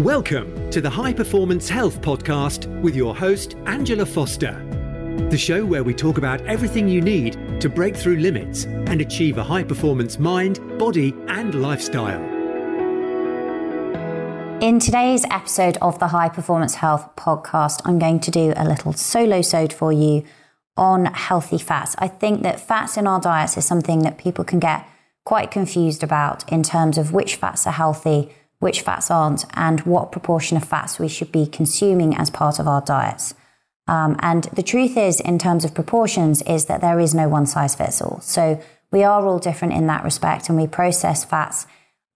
Welcome to the High Performance Health Podcast with your host, Angela Foster. The show where we talk about everything you need to break through limits and achieve a high performance mind, body, and lifestyle. In today's episode of the High Performance Health podcast, I'm going to do a little solo sode for you on healthy fats. I think that fats in our diets is something that people can get quite confused about in terms of which fats are healthy, which fats aren't, and what proportion of fats we should be consuming as part of our diets. Um, and the truth is, in terms of proportions, is that there is no one size fits all. So we are all different in that respect, and we process fats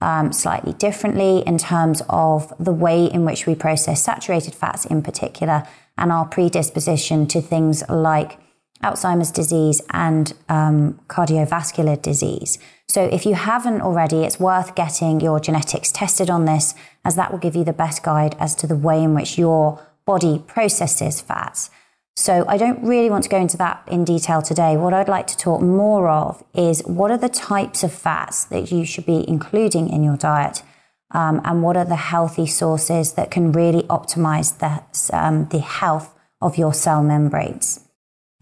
um, slightly differently in terms of the way in which we process saturated fats, in particular, and our predisposition to things like Alzheimer's disease and um, cardiovascular disease. So, if you haven't already, it's worth getting your genetics tested on this, as that will give you the best guide as to the way in which your body processes fats. So, I don't really want to go into that in detail today. What I'd like to talk more of is what are the types of fats that you should be including in your diet, um, and what are the healthy sources that can really optimize the, um, the health of your cell membranes.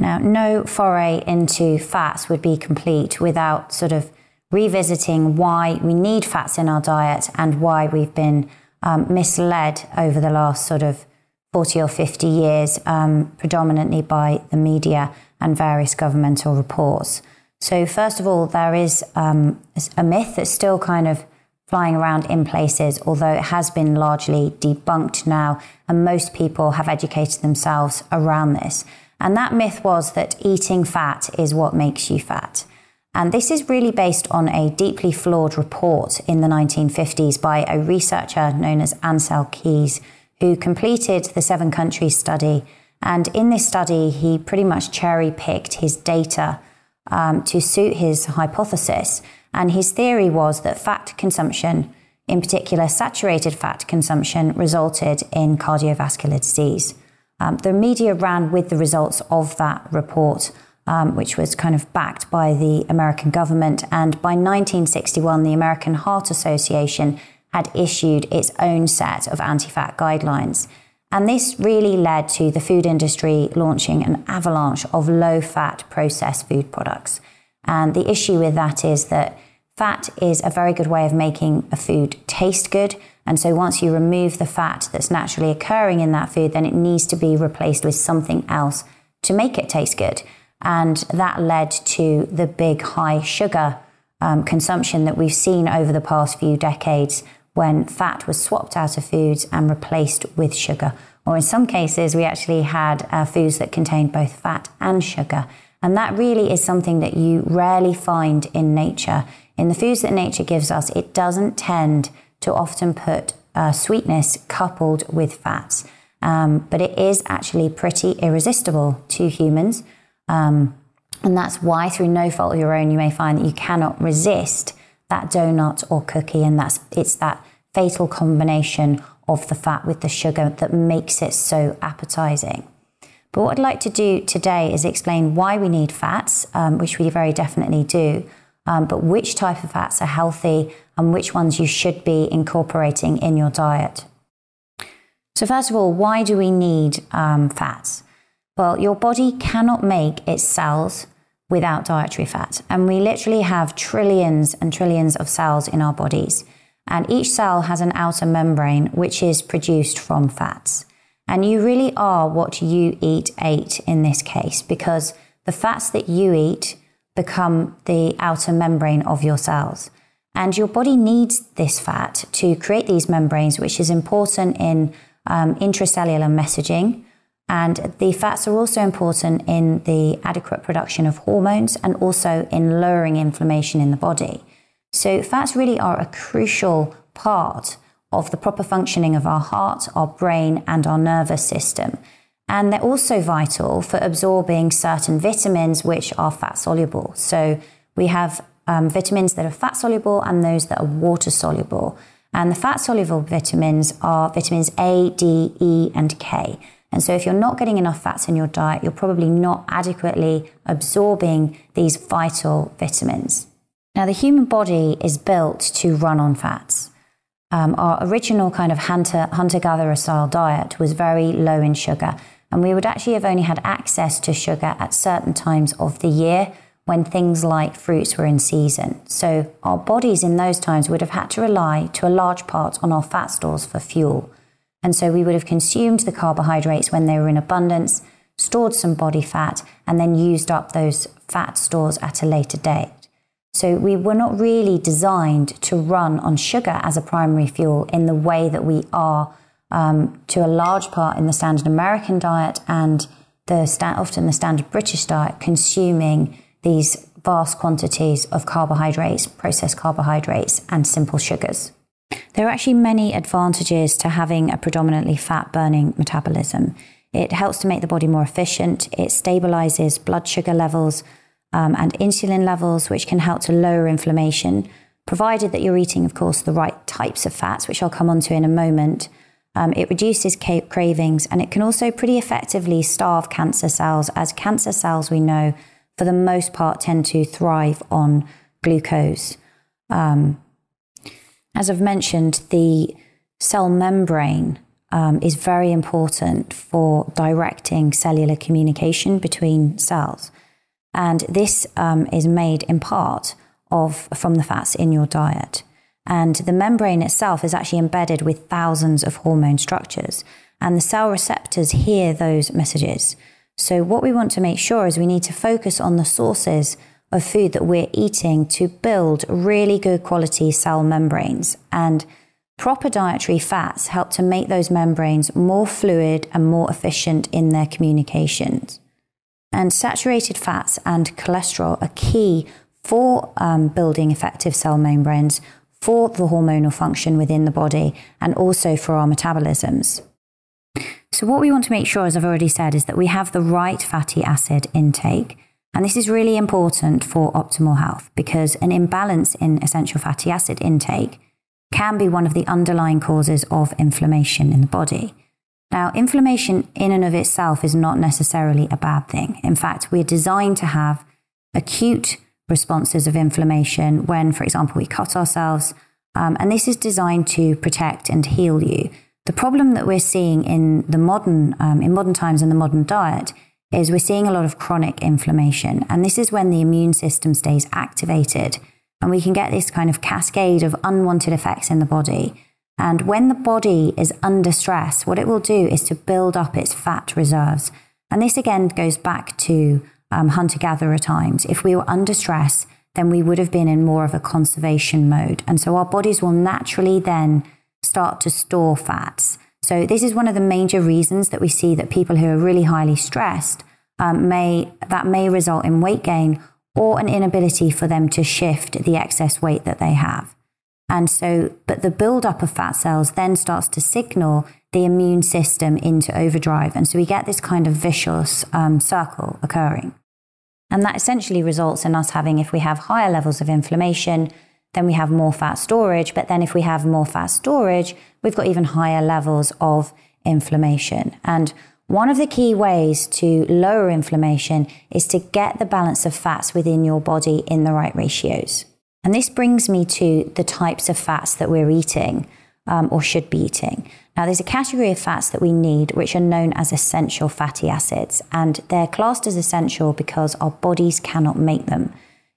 Now, no foray into fats would be complete without sort of revisiting why we need fats in our diet and why we've been um, misled over the last sort of 40 or 50 years, um, predominantly by the media and various governmental reports. So, first of all, there is um, a myth that's still kind of flying around in places, although it has been largely debunked now, and most people have educated themselves around this. And that myth was that eating fat is what makes you fat. And this is really based on a deeply flawed report in the 1950s by a researcher known as Ancel Keys, who completed the seven countries study. And in this study, he pretty much cherry picked his data um, to suit his hypothesis. And his theory was that fat consumption, in particular saturated fat consumption, resulted in cardiovascular disease. Um, the media ran with the results of that report, um, which was kind of backed by the American government. And by 1961, the American Heart Association had issued its own set of anti fat guidelines. And this really led to the food industry launching an avalanche of low fat processed food products. And the issue with that is that fat is a very good way of making a food taste good and so once you remove the fat that's naturally occurring in that food, then it needs to be replaced with something else to make it taste good. And that led to the big high sugar um, consumption that we've seen over the past few decades when fat was swapped out of foods and replaced with sugar. Or in some cases, we actually had uh, foods that contained both fat and sugar. And that really is something that you rarely find in nature. In the foods that nature gives us, it doesn't tend to often put uh, sweetness coupled with fats. Um, but it is actually pretty irresistible to humans. Um, and that's why, through no fault of your own, you may find that you cannot resist that donut or cookie. And that's it's that fatal combination of the fat with the sugar that makes it so appetizing. But what I'd like to do today is explain why we need fats, um, which we very definitely do, um, but which type of fats are healthy and which ones you should be incorporating in your diet. So, first of all, why do we need um, fats? Well, your body cannot make its cells without dietary fat. And we literally have trillions and trillions of cells in our bodies. And each cell has an outer membrane which is produced from fats. And you really are what you eat ate in this case because the fats that you eat become the outer membrane of your cells. And your body needs this fat to create these membranes, which is important in um, intracellular messaging. And the fats are also important in the adequate production of hormones and also in lowering inflammation in the body. So, fats really are a crucial part of the proper functioning of our heart, our brain, and our nervous system. And they're also vital for absorbing certain vitamins which are fat soluble. So, we have um, vitamins that are fat soluble and those that are water soluble. And the fat soluble vitamins are vitamins A, D, E, and K. And so, if you're not getting enough fats in your diet, you're probably not adequately absorbing these vital vitamins. Now, the human body is built to run on fats. um, our original kind of hunter hunter gatherer style diet was very low in sugar, and we would actually have only had access to sugar at certain times of the year when things like fruits were in season. So our bodies in those times would have had to rely to a large part on our fat stores for fuel. And so we would have consumed the carbohydrates when they were in abundance, stored some body fat, and then used up those fat stores at a later date. So we were not really designed to run on sugar as a primary fuel in the way that we are um, to a large part in the standard American diet and the sta- often the standard British diet, consuming these vast quantities of carbohydrates, processed carbohydrates, and simple sugars. There are actually many advantages to having a predominantly fat burning metabolism. It helps to make the body more efficient, it stabilizes blood sugar levels um, and insulin levels, which can help to lower inflammation, provided that you're eating, of course, the right types of fats, which I'll come on to in a moment. Um, it reduces ca- cravings and it can also pretty effectively starve cancer cells, as cancer cells we know for the most part, tend to thrive on glucose. Um, as I've mentioned, the cell membrane um, is very important for directing cellular communication between cells. And this um, is made in part of from the fats in your diet. And the membrane itself is actually embedded with thousands of hormone structures. And the cell receptors hear those messages. So, what we want to make sure is we need to focus on the sources of food that we're eating to build really good quality cell membranes. And proper dietary fats help to make those membranes more fluid and more efficient in their communications. And saturated fats and cholesterol are key for um, building effective cell membranes, for the hormonal function within the body, and also for our metabolisms. So, what we want to make sure, as I've already said, is that we have the right fatty acid intake. And this is really important for optimal health because an imbalance in essential fatty acid intake can be one of the underlying causes of inflammation in the body. Now, inflammation in and of itself is not necessarily a bad thing. In fact, we're designed to have acute responses of inflammation when, for example, we cut ourselves. Um, and this is designed to protect and heal you. The problem that we're seeing in the modern, um, in modern times in the modern diet is we're seeing a lot of chronic inflammation. And this is when the immune system stays activated and we can get this kind of cascade of unwanted effects in the body. And when the body is under stress, what it will do is to build up its fat reserves. And this again goes back to um, hunter gatherer times. If we were under stress, then we would have been in more of a conservation mode. And so our bodies will naturally then start to store fats. So this is one of the major reasons that we see that people who are really highly stressed um, may that may result in weight gain or an inability for them to shift the excess weight that they have. And so, but the buildup of fat cells then starts to signal the immune system into overdrive. And so we get this kind of vicious um, circle occurring. And that essentially results in us having, if we have higher levels of inflammation, then we have more fat storage. But then if we have more fat storage, we've got even higher levels of inflammation. And one of the key ways to lower inflammation is to get the balance of fats within your body in the right ratios. And this brings me to the types of fats that we're eating um, or should be eating. Now, there's a category of fats that we need which are known as essential fatty acids, and they're classed as essential because our bodies cannot make them.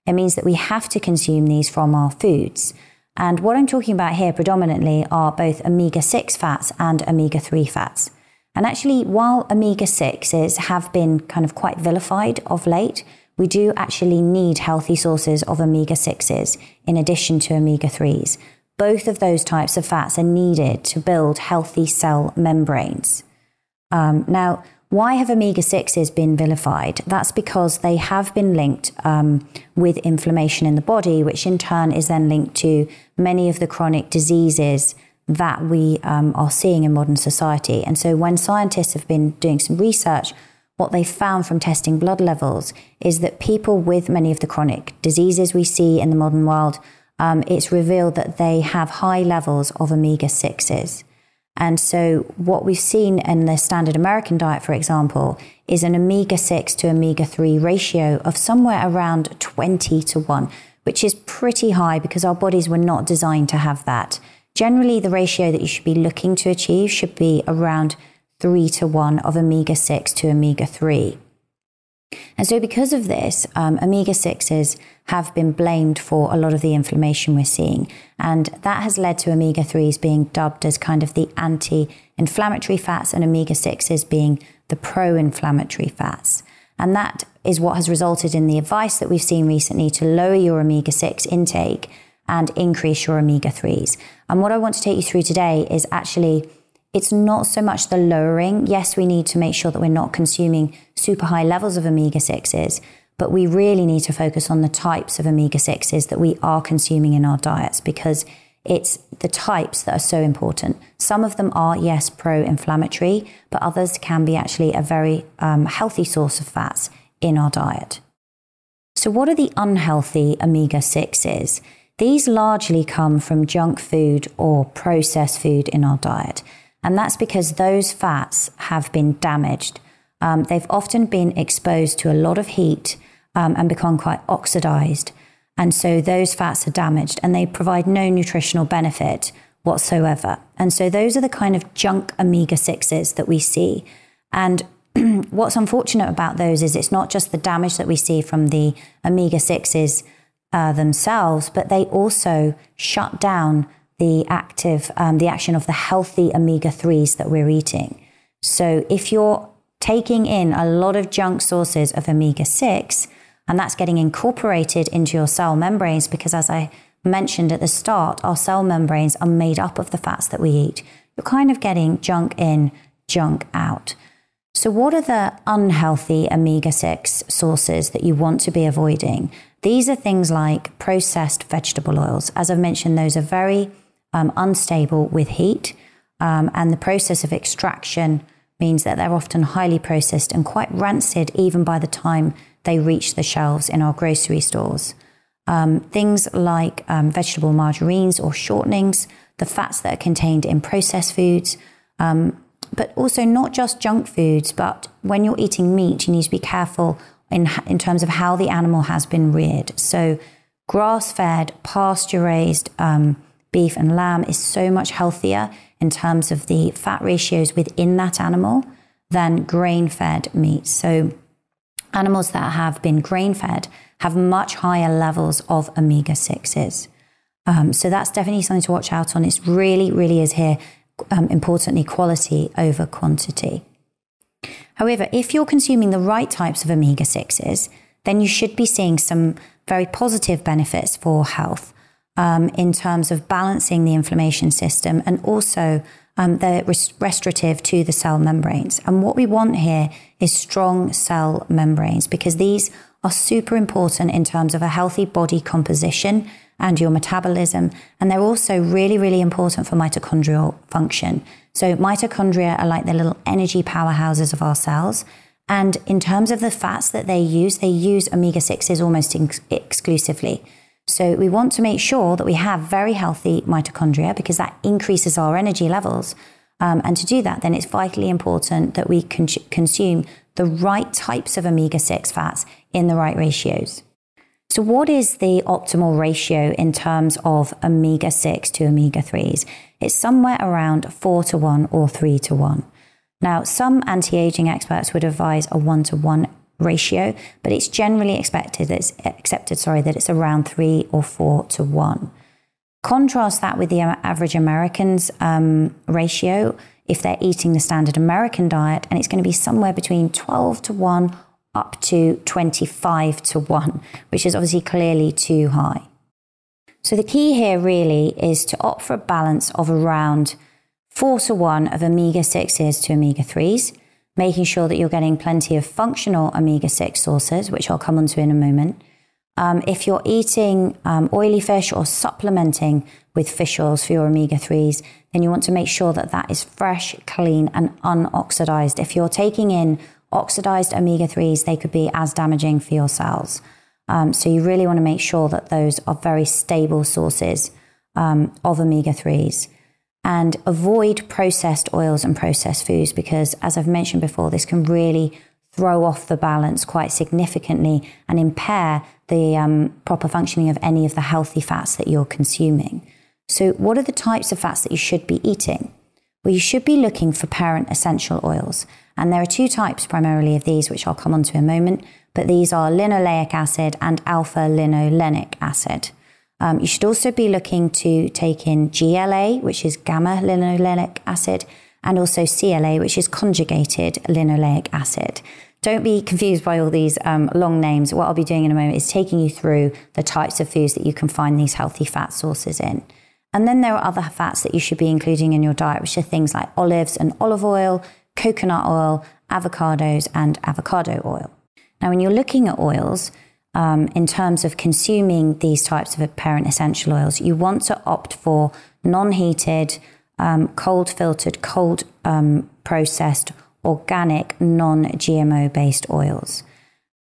It means that we have to consume these from our foods. And what I'm talking about here predominantly are both omega 6 fats and omega 3 fats. And actually, while omega 6s have been kind of quite vilified of late, we do actually need healthy sources of omega 6s in addition to omega 3s. Both of those types of fats are needed to build healthy cell membranes. Um, now, why have omega 6s been vilified? That's because they have been linked um, with inflammation in the body, which in turn is then linked to many of the chronic diseases that we um, are seeing in modern society. And so, when scientists have been doing some research, what they found from testing blood levels is that people with many of the chronic diseases we see in the modern world, um, it's revealed that they have high levels of omega 6s. And so, what we've seen in the standard American diet, for example, is an omega 6 to omega 3 ratio of somewhere around 20 to 1, which is pretty high because our bodies were not designed to have that generally the ratio that you should be looking to achieve should be around 3 to 1 of omega 6 to omega 3. And so, because of this, um, omega 6s have been blamed for a lot of the inflammation we're seeing. And that has led to omega 3s being dubbed as kind of the anti inflammatory fats and omega 6s being the pro inflammatory fats. And that is what has resulted in the advice that we've seen recently to lower your omega 6 intake and increase your omega 3s. And what I want to take you through today is actually it's not so much the lowering. Yes, we need to make sure that we're not consuming super high levels of omega 6s, but we really need to focus on the types of omega 6s that we are consuming in our diets because it's the types that are so important. Some of them are, yes, pro inflammatory, but others can be actually a very um, healthy source of fats in our diet. So, what are the unhealthy omega 6s? These largely come from junk food or processed food in our diet. And that's because those fats have been damaged. Um, they've often been exposed to a lot of heat um, and become quite oxidized. And so those fats are damaged and they provide no nutritional benefit whatsoever. And so those are the kind of junk omega 6s that we see. And what's unfortunate about those is it's not just the damage that we see from the omega 6s uh, themselves, but they also shut down the active, um, the action of the healthy omega 3s that we're eating. So if you're taking in a lot of junk sources of omega 6, and that's getting incorporated into your cell membranes because, as I mentioned at the start, our cell membranes are made up of the fats that we eat. You're kind of getting junk in, junk out. So, what are the unhealthy omega 6 sources that you want to be avoiding? These are things like processed vegetable oils. As I've mentioned, those are very um, unstable with heat, um, and the process of extraction means that they're often highly processed and quite rancid even by the time they reach the shelves in our grocery stores. Um, things like um, vegetable margarines or shortenings, the fats that are contained in processed foods, um, but also not just junk foods, but when you're eating meat, you need to be careful in, in terms of how the animal has been reared. So, grass fed, pasture raised um, beef and lamb is so much healthier in terms of the fat ratios within that animal than grain fed meat. So, animals that have been grain fed have much higher levels of omega 6s. Um, so that's definitely something to watch out on. It's really, really is here, um, importantly, quality over quantity. However, if you're consuming the right types of omega 6s, then you should be seeing some very positive benefits for health um, in terms of balancing the inflammation system and also um, they're restorative to the cell membranes. And what we want here is strong cell membranes because these are super important in terms of a healthy body composition and your metabolism. And they're also really, really important for mitochondrial function. So, mitochondria are like the little energy powerhouses of our cells. And in terms of the fats that they use, they use omega 6s almost in- exclusively. So we want to make sure that we have very healthy mitochondria because that increases our energy levels. Um, and to do that, then it's vitally important that we con- consume the right types of omega 6 fats in the right ratios. So, what is the optimal ratio in terms of omega 6 to omega 3s? It's somewhere around 4 to 1 or 3 to 1. Now, some anti aging experts would advise a 1 to 1 ratio, but it's generally expected that it's accepted, sorry, that it's around three or four to one. Contrast that with the average American's um, ratio if they're eating the standard American diet, and it's going to be somewhere between 12 to 1 up to 25 to 1, which is obviously clearly too high. So the key here really is to opt for a balance of around 4 to 1 of omega 6s to omega 3s making sure that you're getting plenty of functional omega 6 sources, which I'll come onto in a moment. Um, if you're eating um, oily fish or supplementing with fish oils for your omega 3s, then you want to make sure that that is fresh, clean, and unoxidized. If you're taking in oxidized omega 3s, they could be as damaging for your cells. Um, so you really want to make sure that those are very stable sources um, of omega 3s and avoid processed oils and processed foods because, as I've mentioned before, this can really throw off the balance quite significantly and impair the um, proper functioning of any of the healthy fats that you're consuming. So, what are the types of fats that you should be eating? Well, you should be looking for parent essential oils. And there are two types primarily of these, which I'll come on to in a moment, but these are linoleic acid and alpha linolenic acid. Um, you should also be looking to take in GLA, which is gamma linolenic acid, and also CLA, which is conjugated linoleic acid. Don't be confused by all these um, long names. What I'll be doing in a moment is taking you through the types of foods that you can find these healthy fat sources in. And then there are other fats that you should be including in your diet, which are things like olives and olive oil, coconut oil, avocados, and avocado oil. Now, when you're looking at oils, um, in terms of consuming these types of apparent essential oils, you want to opt for non heated, um, cold filtered, cold um, processed, organic, non GMO based oils.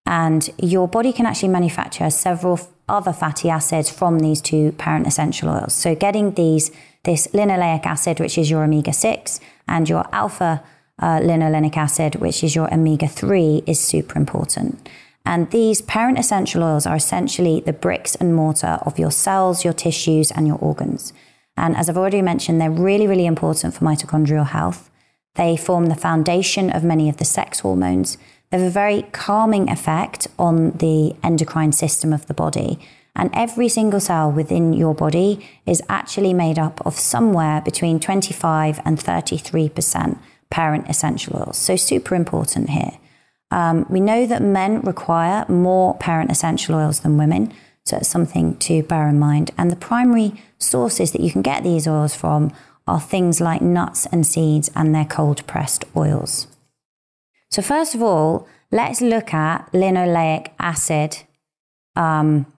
And your body can actually manufacture several other fatty acids from these two parent essential oils. So getting these, this linoleic acid, which is your omega 6, and your alpha uh, linolenic acid, which is your omega 3, is super important. And these parent essential oils are essentially the bricks and mortar of your cells, your tissues, and your organs. And as I've already mentioned, they're really, really important for mitochondrial health. They form the foundation of many of the sex hormones. They have a very calming effect on the endocrine system of the body. And every single cell within your body is actually made up of somewhere between 25 and 33% parent essential oils. So, super important here. Um, we know that men require more parent essential oils than women. So, it's something to bear in mind. And the primary sources that you can get these oils from are things like nuts and seeds and their cold pressed oils. So, first of all, let's look at linoleic acid, um,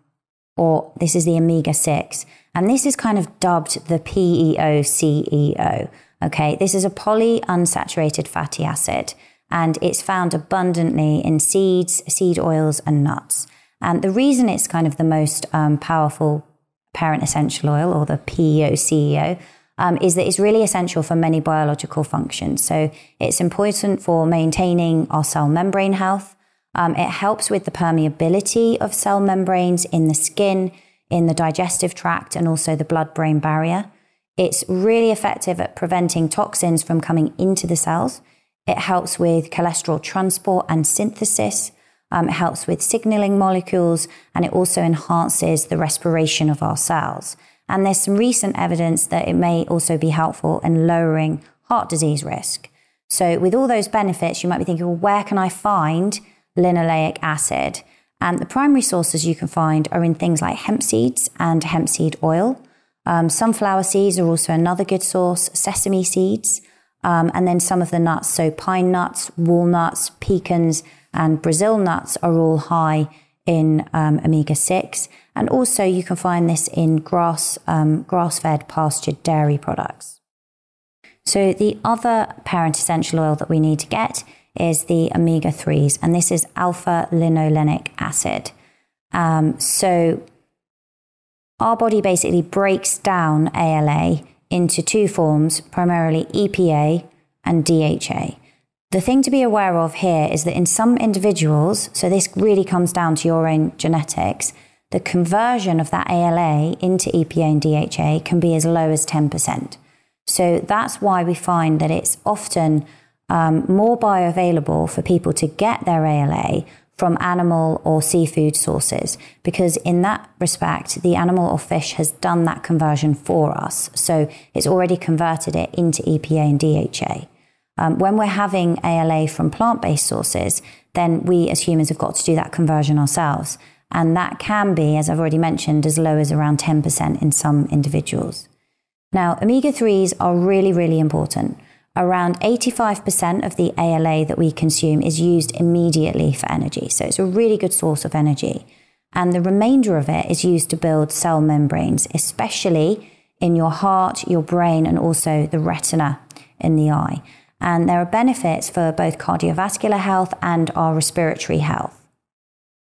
or this is the omega 6. And this is kind of dubbed the PEO CEO. Okay, this is a polyunsaturated fatty acid, and it's found abundantly in seeds, seed oils, and nuts. And the reason it's kind of the most um, powerful parent essential oil, or the PEO CEO, um, is that it's really essential for many biological functions. So it's important for maintaining our cell membrane health. Um, it helps with the permeability of cell membranes in the skin, in the digestive tract, and also the blood brain barrier. It's really effective at preventing toxins from coming into the cells. It helps with cholesterol transport and synthesis. Um, it helps with signaling molecules and it also enhances the respiration of our cells. And there's some recent evidence that it may also be helpful in lowering heart disease risk. So, with all those benefits, you might be thinking, well, where can I find linoleic acid? And the primary sources you can find are in things like hemp seeds and hemp seed oil. Um, sunflower seeds are also another good source, sesame seeds, um, and then some of the nuts. So, pine nuts, walnuts, pecans, and Brazil nuts are all high in um, omega 6. And also, you can find this in grass, um, grass-fed pastured dairy products. So the other parent essential oil that we need to get is the omega 3s, and this is alpha linolenic acid. Um, so our body basically breaks down ALA into two forms, primarily EPA and DHA. The thing to be aware of here is that in some individuals, so this really comes down to your own genetics, the conversion of that ALA into EPA and DHA can be as low as 10%. So that's why we find that it's often um, more bioavailable for people to get their ALA from animal or seafood sources, because in that respect, the animal or fish has done that conversion for us. So it's already converted it into EPA and DHA. Um, when we're having ALA from plant based sources, then we as humans have got to do that conversion ourselves. And that can be, as I've already mentioned, as low as around 10% in some individuals. Now, omega 3s are really, really important. Around 85% of the ALA that we consume is used immediately for energy. So it's a really good source of energy. And the remainder of it is used to build cell membranes, especially in your heart, your brain, and also the retina in the eye. And there are benefits for both cardiovascular health and our respiratory health.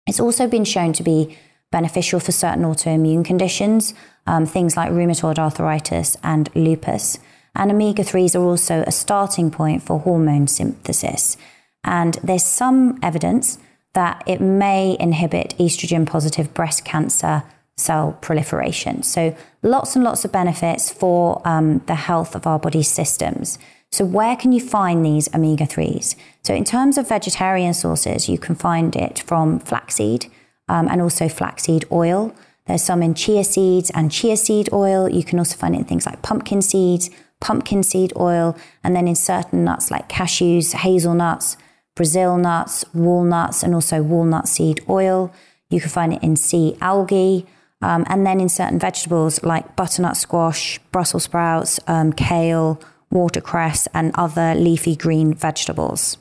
It's also been shown to be beneficial for certain autoimmune conditions, um, things like rheumatoid arthritis and lupus. And omega 3s are also a starting point for hormone synthesis. And there's some evidence that it may inhibit estrogen positive breast cancer cell proliferation. So, lots and lots of benefits for um, the health of our body systems. So, where can you find these omega 3s? So, in terms of vegetarian sources, you can find it from flaxseed um, and also flaxseed oil. There's some in chia seeds and chia seed oil. You can also find it in things like pumpkin seeds, pumpkin seed oil, and then in certain nuts like cashews, hazelnuts, Brazil nuts, walnuts, and also walnut seed oil. You can find it in sea algae. Um, and then in certain vegetables like butternut squash, Brussels sprouts, um, kale, watercress, and other leafy green vegetables.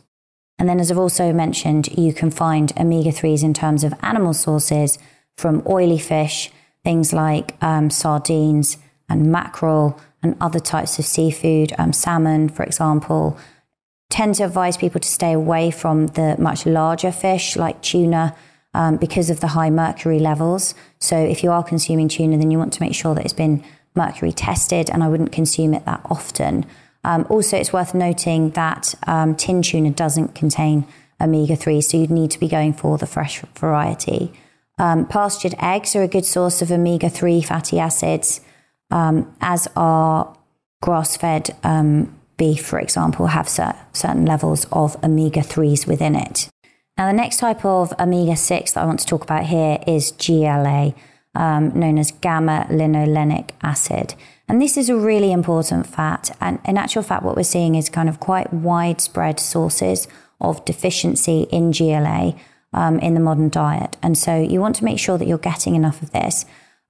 And then, as I've also mentioned, you can find omega 3s in terms of animal sources from oily fish, things like um, sardines and mackerel and other types of seafood, um, salmon, for example. Tend to advise people to stay away from the much larger fish like tuna um, because of the high mercury levels. So, if you are consuming tuna, then you want to make sure that it's been mercury tested, and I wouldn't consume it that often. Um, also, it's worth noting that um, tin tuna doesn't contain omega 3, so you'd need to be going for the fresh variety. Um, pastured eggs are a good source of omega 3 fatty acids, um, as are grass fed um, beef, for example, have certain levels of omega 3s within it. Now, the next type of omega 6 that I want to talk about here is GLA, um, known as gamma linolenic acid. And this is a really important fat. And in actual fact, what we're seeing is kind of quite widespread sources of deficiency in GLA um, in the modern diet. And so you want to make sure that you're getting enough of this.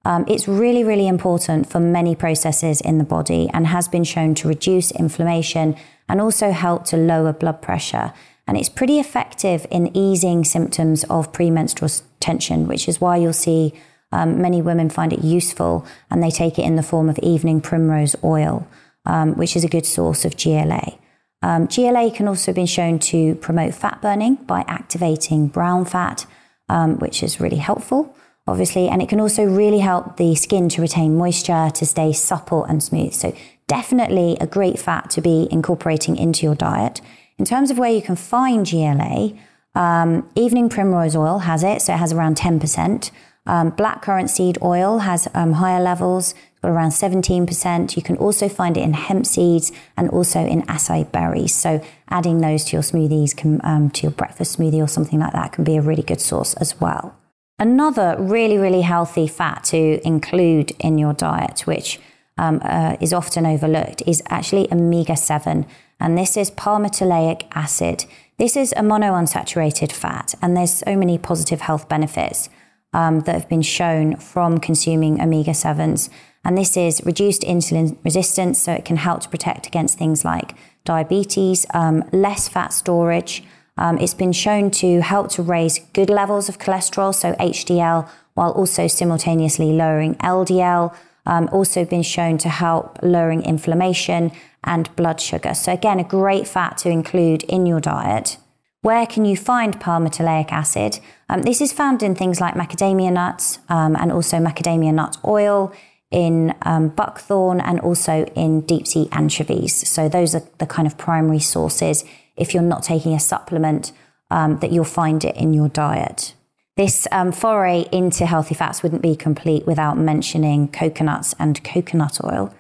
Um, it's really, really important for many processes in the body and has been shown to reduce inflammation and also help to lower blood pressure. And it's pretty effective in easing symptoms of premenstrual tension, which is why you'll see um, many women find it useful and they take it in the form of evening primrose oil, um, which is a good source of GLA. Um, GLA can also be shown to promote fat burning by activating brown fat, um, which is really helpful, obviously. And it can also really help the skin to retain moisture, to stay supple and smooth. So, definitely a great fat to be incorporating into your diet. In terms of where you can find GLA, um, evening primrose oil has it, so it has around 10%. Um, blackcurrant seed oil has um, higher levels, got around 17%. You can also find it in hemp seeds and also in acai berries. So adding those to your smoothies, can, um, to your breakfast smoothie or something like that can be a really good source as well. Another really, really healthy fat to include in your diet, which um, uh, is often overlooked, is actually omega 7. And this is palmitoleic acid. This is a monounsaturated fat, and there's so many positive health benefits um, that have been shown from consuming omega 7s. And this is reduced insulin resistance, so it can help to protect against things like diabetes, um, less fat storage. Um, it's been shown to help to raise good levels of cholesterol, so HDL, while also simultaneously lowering LDL. Um, also been shown to help lowering inflammation and blood sugar. So again, a great fat to include in your diet. Where can you find palmitoleic acid? Um, this is found in things like macadamia nuts um, and also macadamia nut oil, in um, buckthorn, and also in deep sea anchovies. So, those are the kind of primary sources. If you're not taking a supplement, um, that you'll find it in your diet. This um, foray into healthy fats wouldn't be complete without mentioning coconuts and coconut oil.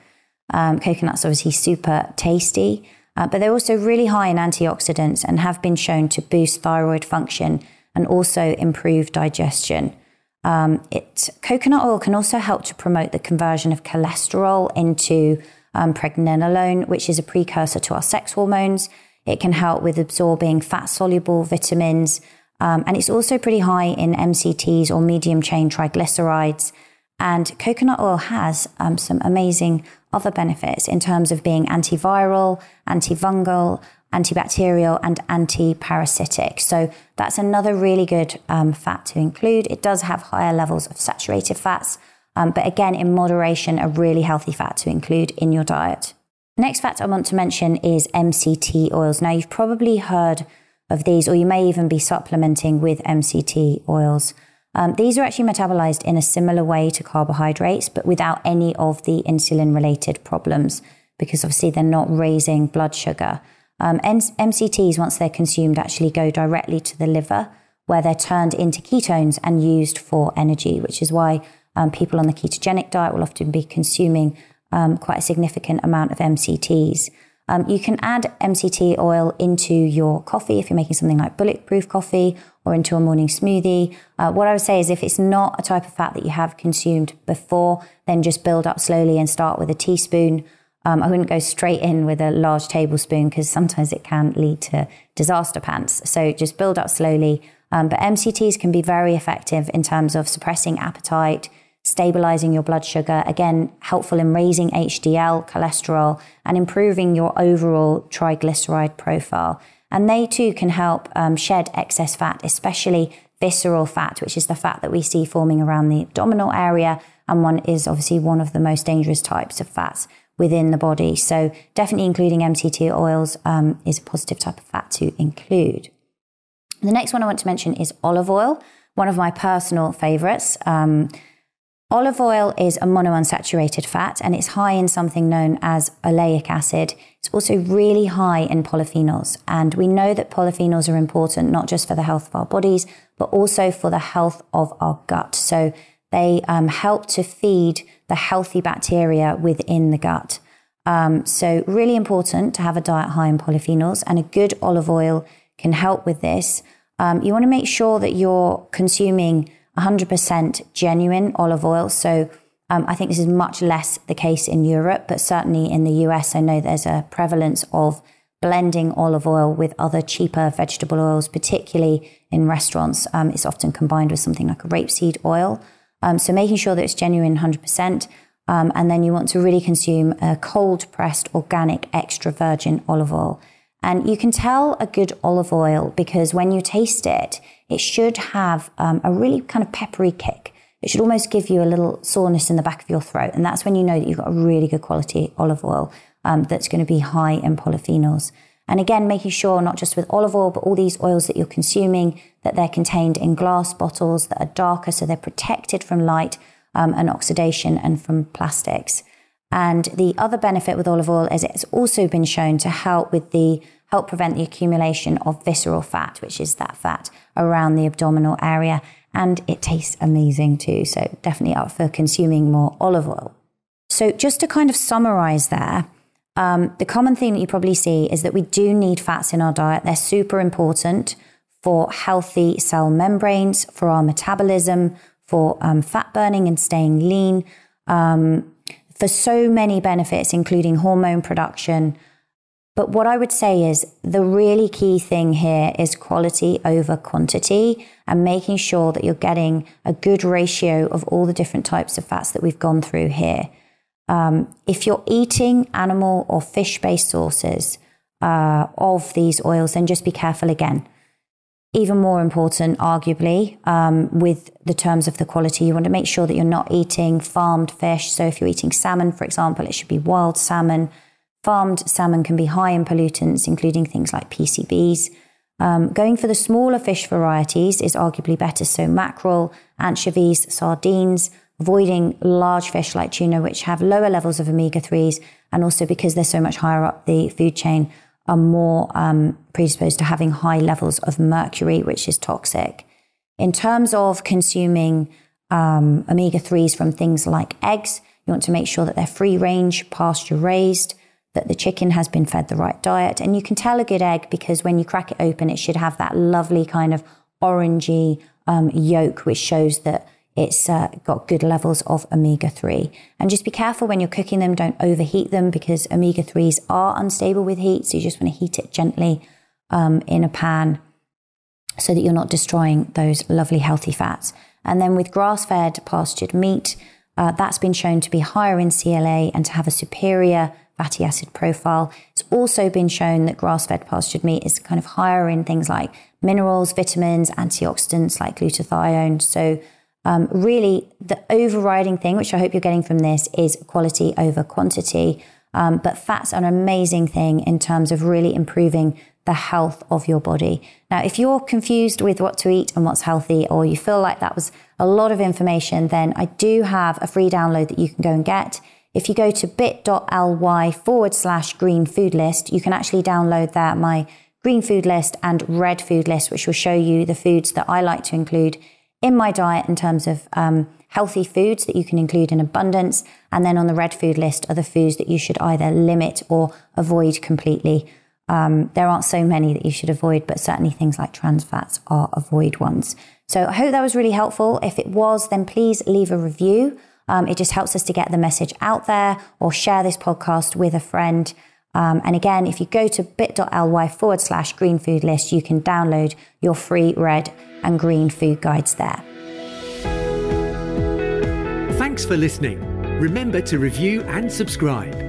Um, coconuts obviously super tasty. Uh, but they're also really high in antioxidants and have been shown to boost thyroid function and also improve digestion. Um, it, coconut oil can also help to promote the conversion of cholesterol into um, pregnenolone, which is a precursor to our sex hormones. It can help with absorbing fat soluble vitamins. Um, and it's also pretty high in MCTs or medium chain triglycerides. And coconut oil has um, some amazing other benefits in terms of being antiviral, antifungal, antibacterial, and antiparasitic. So that's another really good um, fat to include. It does have higher levels of saturated fats, um, but again, in moderation, a really healthy fat to include in your diet. Next fact I want to mention is MCT oils. Now, you've probably heard of these, or you may even be supplementing with MCT oils. Um, these are actually metabolized in a similar way to carbohydrates, but without any of the insulin related problems, because obviously they're not raising blood sugar. Um, MCTs, once they're consumed, actually go directly to the liver, where they're turned into ketones and used for energy, which is why Um, people on the ketogenic diet will often be consuming um, quite a significant amount of MCTs. Um, you can add MCT oil into your coffee if you're making something like bulletproof coffee or into a morning smoothie. Uh, what I would say is if it's not a type of fat that you have consumed before, then just build up slowly and start with a teaspoon. Um, I wouldn't go straight in with a large tablespoon because sometimes it can lead to disaster pants. So just build up slowly. Um, but MCTs can be very effective in terms of suppressing appetite, stabilizing your blood sugar, again, helpful in raising HDL, cholesterol, and improving your overall triglyceride profile. And they too can help um, shed excess fat, especially visceral fat, which is the fat that we see forming around the abdominal area. And one is obviously one of the most dangerous types of fats within the body. So definitely including MCT oils um, is a positive type of fat to include. The next one I want to mention is olive oil, one of my personal favorites. Um, Olive oil is a monounsaturated fat and it's high in something known as oleic acid. It's also really high in polyphenols. And we know that polyphenols are important not just for the health of our bodies, but also for the health of our gut. So they um, help to feed the healthy bacteria within the gut. Um, so, really important to have a diet high in polyphenols, and a good olive oil can help with this. Um, you want to make sure that you're consuming 100% genuine olive oil. So um, I think this is much less the case in Europe, but certainly in the US, I know there's a prevalence of blending olive oil with other cheaper vegetable oils, particularly in restaurants. Um, it's often combined with something like a rapeseed oil. Um, so making sure that it's genuine 100%. Um, and then you want to really consume a cold pressed organic extra virgin olive oil. And you can tell a good olive oil because when you taste it, it should have um, a really kind of peppery kick. It should almost give you a little soreness in the back of your throat. And that's when you know that you've got a really good quality olive oil um, that's going to be high in polyphenols. And again, making sure not just with olive oil, but all these oils that you're consuming, that they're contained in glass bottles that are darker, so they're protected from light um, and oxidation and from plastics. And the other benefit with olive oil is it's also been shown to help with the help prevent the accumulation of visceral fat, which is that fat around the abdominal area. And it tastes amazing too. So definitely up for consuming more olive oil. So just to kind of summarize there, um, the common theme that you probably see is that we do need fats in our diet. They're super important for healthy cell membranes, for our metabolism, for um, fat burning and staying lean. Um, for so many benefits, including hormone production. But what I would say is the really key thing here is quality over quantity and making sure that you're getting a good ratio of all the different types of fats that we've gone through here. Um, if you're eating animal or fish based sources uh, of these oils, then just be careful again even more important, arguably, um, with the terms of the quality. You want to make sure that you're not eating farmed fish. So, if you're eating salmon, for example, it should be wild salmon. Farmed salmon can be high in pollutants, including things like PCBs. Um, going for the smaller fish varieties is arguably better. So, mackerel, anchovies, sardines, avoiding large fish like tuna, which have lower levels of omega 3s, and also because they're so much higher up the food chain are more um, predisposed to having high levels of mercury, which is toxic. In terms of consuming um, omega 3s from things like eggs, you want to make sure that they're free range, pasture raised, that the chicken has been fed the right diet. And you can tell a good egg because when you crack it open, it should have that lovely kind of orangey um, yolk, which shows that it's uh, got good levels of omega 3. And just be careful when you're cooking them, don't overheat them because omega 3s are unstable with heat. So you just want to heat it gently um, in a pan so that you're not destroying those lovely healthy fats. And then with grass fed pastured meat, uh, that's been shown to be higher in CLA and to have a superior fatty acid profile. It's also been shown that grass fed pastured meat is kind of higher in things like minerals, vitamins, antioxidants like glutathione. So um, really, the overriding thing, which I hope you're getting from this, is quality over quantity. Um, but fats are an amazing thing in terms of really improving the health of your body. Now, if you're confused with what to eat and what's healthy, or you feel like that was a lot of information, then I do have a free download that you can go and get. If you go to bit.ly forward slash green food list, you can actually download that, my green food list and red food list, which will show you the foods that I like to include in my diet in terms of um, healthy foods that you can include in abundance. And then on the red food list are the foods that you should either limit or avoid completely. Um, there aren't so many that you should avoid, but certainly things like trans fats are avoid ones. So I hope that was really helpful. If it was, then please leave a review. Um, it just helps us to get the message out there or share this podcast with a friend. Um, and again, if you go to bit.ly forward slash green food list, you can download your free red and green food guides there. Thanks for listening. Remember to review and subscribe.